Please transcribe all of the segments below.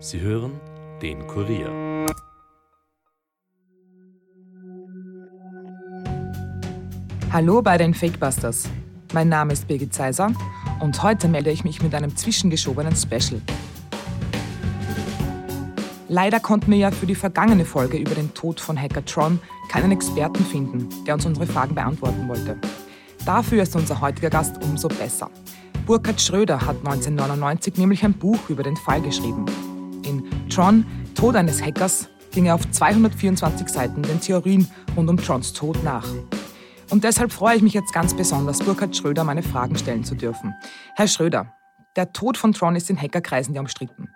Sie hören den Kurier. Hallo bei den Fakebusters. Mein Name ist Birgit Zeiser und heute melde ich mich mit einem zwischengeschobenen Special. Leider konnten wir ja für die vergangene Folge über den Tod von Hacker Tron keinen Experten finden, der uns unsere Fragen beantworten wollte. Dafür ist unser heutiger Gast umso besser. Burkhard Schröder hat 1999 nämlich ein Buch über den Fall geschrieben. Tron, Tod eines Hackers, ging er auf 224 Seiten den Theorien rund um Trons Tod nach. Und deshalb freue ich mich jetzt ganz besonders, Burkhard Schröder meine Fragen stellen zu dürfen. Herr Schröder, der Tod von Tron ist in Hackerkreisen ja umstritten.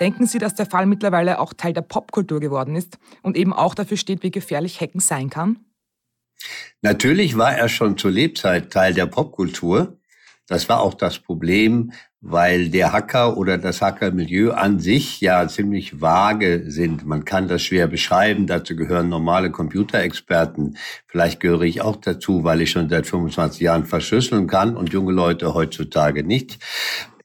Denken Sie, dass der Fall mittlerweile auch Teil der Popkultur geworden ist und eben auch dafür steht, wie gefährlich Hacken sein kann? Natürlich war er schon zur Lebzeit Teil der Popkultur. Das war auch das Problem, weil der Hacker oder das Hackermilieu an sich ja ziemlich vage sind. Man kann das schwer beschreiben. Dazu gehören normale Computerexperten. Vielleicht gehöre ich auch dazu, weil ich schon seit 25 Jahren verschlüsseln kann und junge Leute heutzutage nicht.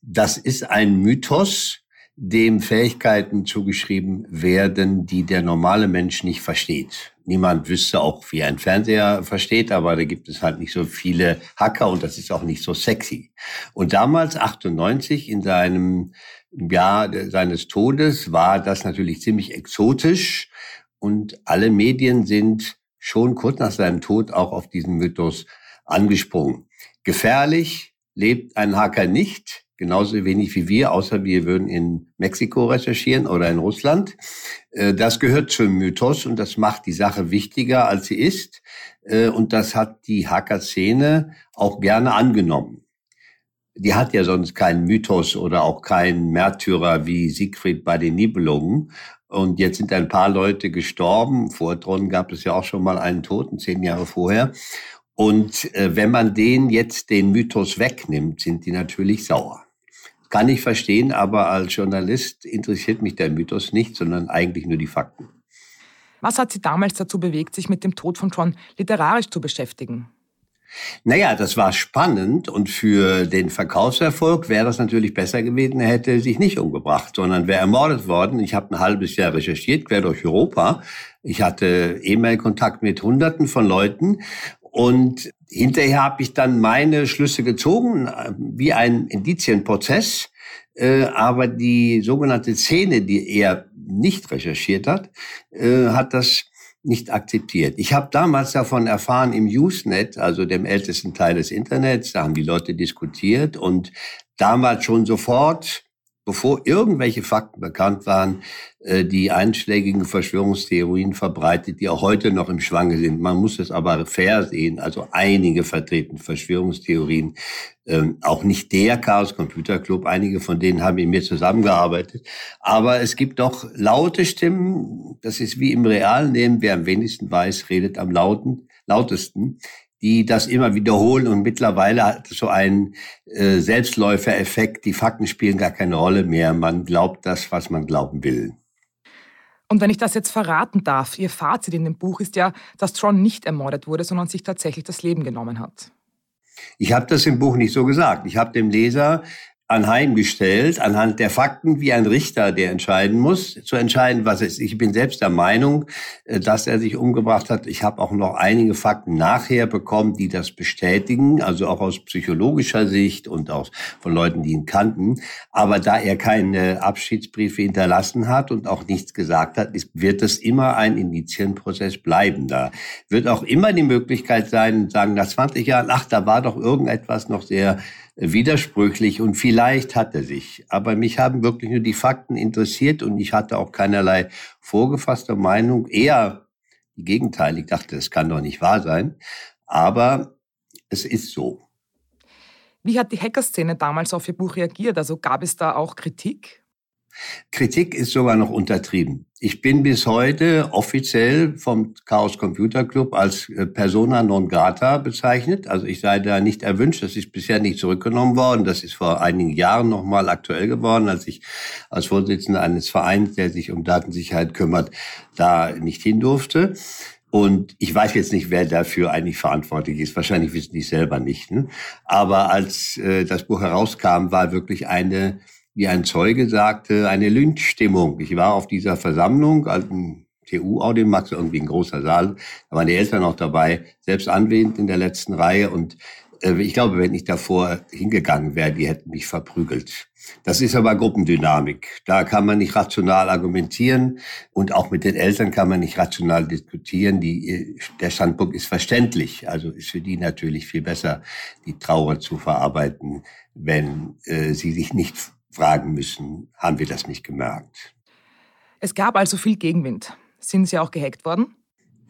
Das ist ein Mythos, dem Fähigkeiten zugeschrieben werden, die der normale Mensch nicht versteht. Niemand wüsste auch, wie ein Fernseher versteht, aber da gibt es halt nicht so viele Hacker und das ist auch nicht so sexy. Und damals, 98, in seinem Jahr seines Todes, war das natürlich ziemlich exotisch und alle Medien sind schon kurz nach seinem Tod auch auf diesen Mythos angesprungen. Gefährlich lebt ein Hacker nicht genauso wenig wie wir, außer wir würden in Mexiko recherchieren oder in Russland. Äh, das gehört zum Mythos und das macht die Sache wichtiger, als sie ist. Äh, und das hat die Hacker-Szene auch gerne angenommen. Die hat ja sonst keinen Mythos oder auch keinen Märtyrer wie Siegfried bei den Nibelungen. Und jetzt sind ein paar Leute gestorben. Vor Tron gab es ja auch schon mal einen Toten, zehn Jahre vorher. Und äh, wenn man den jetzt den Mythos wegnimmt, sind die natürlich sauer. Kann ich verstehen, aber als Journalist interessiert mich der Mythos nicht, sondern eigentlich nur die Fakten. Was hat Sie damals dazu bewegt, sich mit dem Tod von Tron literarisch zu beschäftigen? Naja, das war spannend und für den Verkaufserfolg wäre das natürlich besser gewesen, er hätte sich nicht umgebracht, sondern wäre ermordet worden. Ich habe ein halbes Jahr recherchiert, quer durch Europa. Ich hatte E-Mail-Kontakt mit Hunderten von Leuten und hinterher habe ich dann meine Schlüsse gezogen, wie ein Indizienprozess. Äh, aber die sogenannte Szene, die er nicht recherchiert hat, äh, hat das nicht akzeptiert. Ich habe damals davon erfahren im Usenet, also dem ältesten Teil des Internets, da haben die Leute diskutiert und damals schon sofort bevor irgendwelche Fakten bekannt waren, äh, die einschlägigen Verschwörungstheorien verbreitet, die auch heute noch im Schwange sind. Man muss es aber fair sehen. Also einige vertreten Verschwörungstheorien, ähm, auch nicht der Chaos Computer Club, einige von denen haben mit mir zusammengearbeitet. Aber es gibt doch laute Stimmen, das ist wie im realen Leben, wer am wenigsten weiß, redet am lauten, lautesten die das immer wiederholen und mittlerweile hat so ein äh, Selbstläufereffekt. Die Fakten spielen gar keine Rolle mehr. Man glaubt das, was man glauben will. Und wenn ich das jetzt verraten darf, Ihr Fazit in dem Buch ist ja, dass Tron nicht ermordet wurde, sondern sich tatsächlich das Leben genommen hat. Ich habe das im Buch nicht so gesagt. Ich habe dem Leser anheimgestellt, anhand der Fakten wie ein Richter, der entscheiden muss, zu entscheiden, was es ist. Ich bin selbst der Meinung, äh, dass er sich umgebracht hat. Ich habe auch noch einige Fakten nachher bekommen, die das bestätigen, also auch aus psychologischer Sicht und auch von Leuten, die ihn kannten. Aber da er keine Abschiedsbriefe hinterlassen hat und auch nichts gesagt hat, wird es immer ein Indizienprozess bleiben. Da wird auch immer die Möglichkeit sein, sagen nach 20 Jahren, ach, da war doch irgendetwas noch sehr widersprüchlich und vielleicht hat er sich. Aber mich haben wirklich nur die Fakten interessiert und ich hatte auch keinerlei vorgefasste Meinung. Eher die Gegenteil. Ich dachte, das kann doch nicht wahr sein. Aber es ist so. Wie hat die Hackerszene damals auf Ihr Buch reagiert? Also gab es da auch Kritik? Kritik ist sogar noch untertrieben. Ich bin bis heute offiziell vom Chaos Computer Club als äh, Persona non grata bezeichnet. Also ich sei da nicht erwünscht. Das ist bisher nicht zurückgenommen worden. Das ist vor einigen Jahren nochmal aktuell geworden, als ich als Vorsitzender eines Vereins, der sich um Datensicherheit kümmert, da nicht hin durfte. Und ich weiß jetzt nicht, wer dafür eigentlich verantwortlich ist. Wahrscheinlich wissen die selber nicht. Ne? Aber als äh, das Buch herauskam, war wirklich eine wie ein Zeuge sagte, eine Lynchstimmung. Ich war auf dieser Versammlung, alten TU-Audimax, irgendwie ein großer Saal, da waren die Eltern auch dabei, selbst anwesend in der letzten Reihe und äh, ich glaube, wenn ich davor hingegangen wäre, die hätten mich verprügelt. Das ist aber Gruppendynamik. Da kann man nicht rational argumentieren und auch mit den Eltern kann man nicht rational diskutieren. Die, äh, der Standpunkt ist verständlich. Also ist für die natürlich viel besser, die Trauer zu verarbeiten, wenn äh, sie sich nicht fragen müssen, haben wir das nicht gemerkt. Es gab also viel Gegenwind. Sind Sie auch gehackt worden?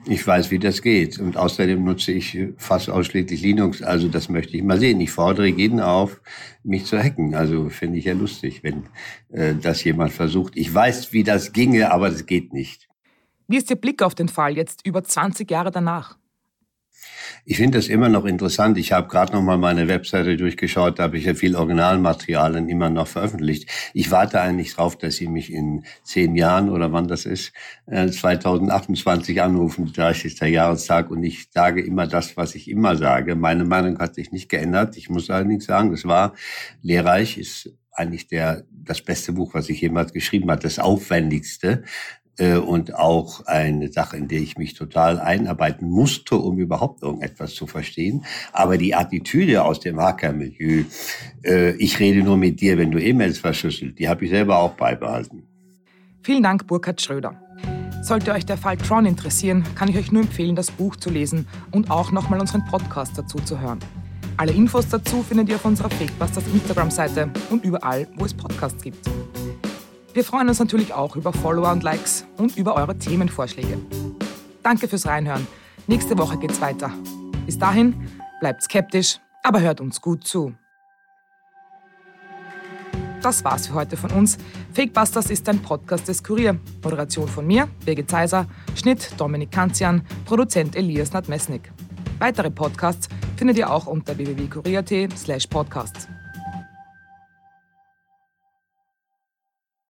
Ich weiß, wie das geht. Und außerdem nutze ich fast ausschließlich Linux. Also das möchte ich mal sehen. Ich fordere jeden auf, mich zu hacken. Also finde ich ja lustig, wenn äh, das jemand versucht. Ich weiß, wie das ginge, aber das geht nicht. Wie ist Ihr Blick auf den Fall jetzt über 20 Jahre danach? Ich finde das immer noch interessant. Ich habe gerade noch mal meine Webseite durchgeschaut, da habe ich ja viel Originalmaterialien immer noch veröffentlicht. Ich warte eigentlich drauf, dass Sie mich in zehn Jahren oder wann das ist, 2028 äh, anrufen, 30. Jahrestag, und ich sage immer das, was ich immer sage. Meine Meinung hat sich nicht geändert. Ich muss allerdings sagen, das war lehrreich, ist eigentlich der, das beste Buch, was ich jemals geschrieben habe, das aufwendigste. Äh, und auch eine Sache, in der ich mich total einarbeiten musste, um überhaupt irgendetwas zu verstehen. Aber die Attitüde aus dem Hackermilieu, äh, ich rede nur mit dir, wenn du E-Mails verschlüsselt, die habe ich selber auch beibehalten. Vielen Dank, Burkhard Schröder. Sollte euch der Fall Tron interessieren, kann ich euch nur empfehlen, das Buch zu lesen und auch nochmal unseren Podcast dazu zu hören. Alle Infos dazu findet ihr auf unserer Fakebusters Instagram-Seite und überall, wo es Podcasts gibt. Wir freuen uns natürlich auch über Follower und Likes und über eure Themenvorschläge. Danke fürs Reinhören. Nächste Woche geht's weiter. Bis dahin, bleibt skeptisch, aber hört uns gut zu. Das war's für heute von uns. Fakebusters ist ein Podcast des Kurier. Moderation von mir, Birgit Zeiser, Schnitt Dominik Kanzian, Produzent Elias Nadmesnik. Weitere Podcasts findet ihr auch unter www.kurier.at slash podcasts.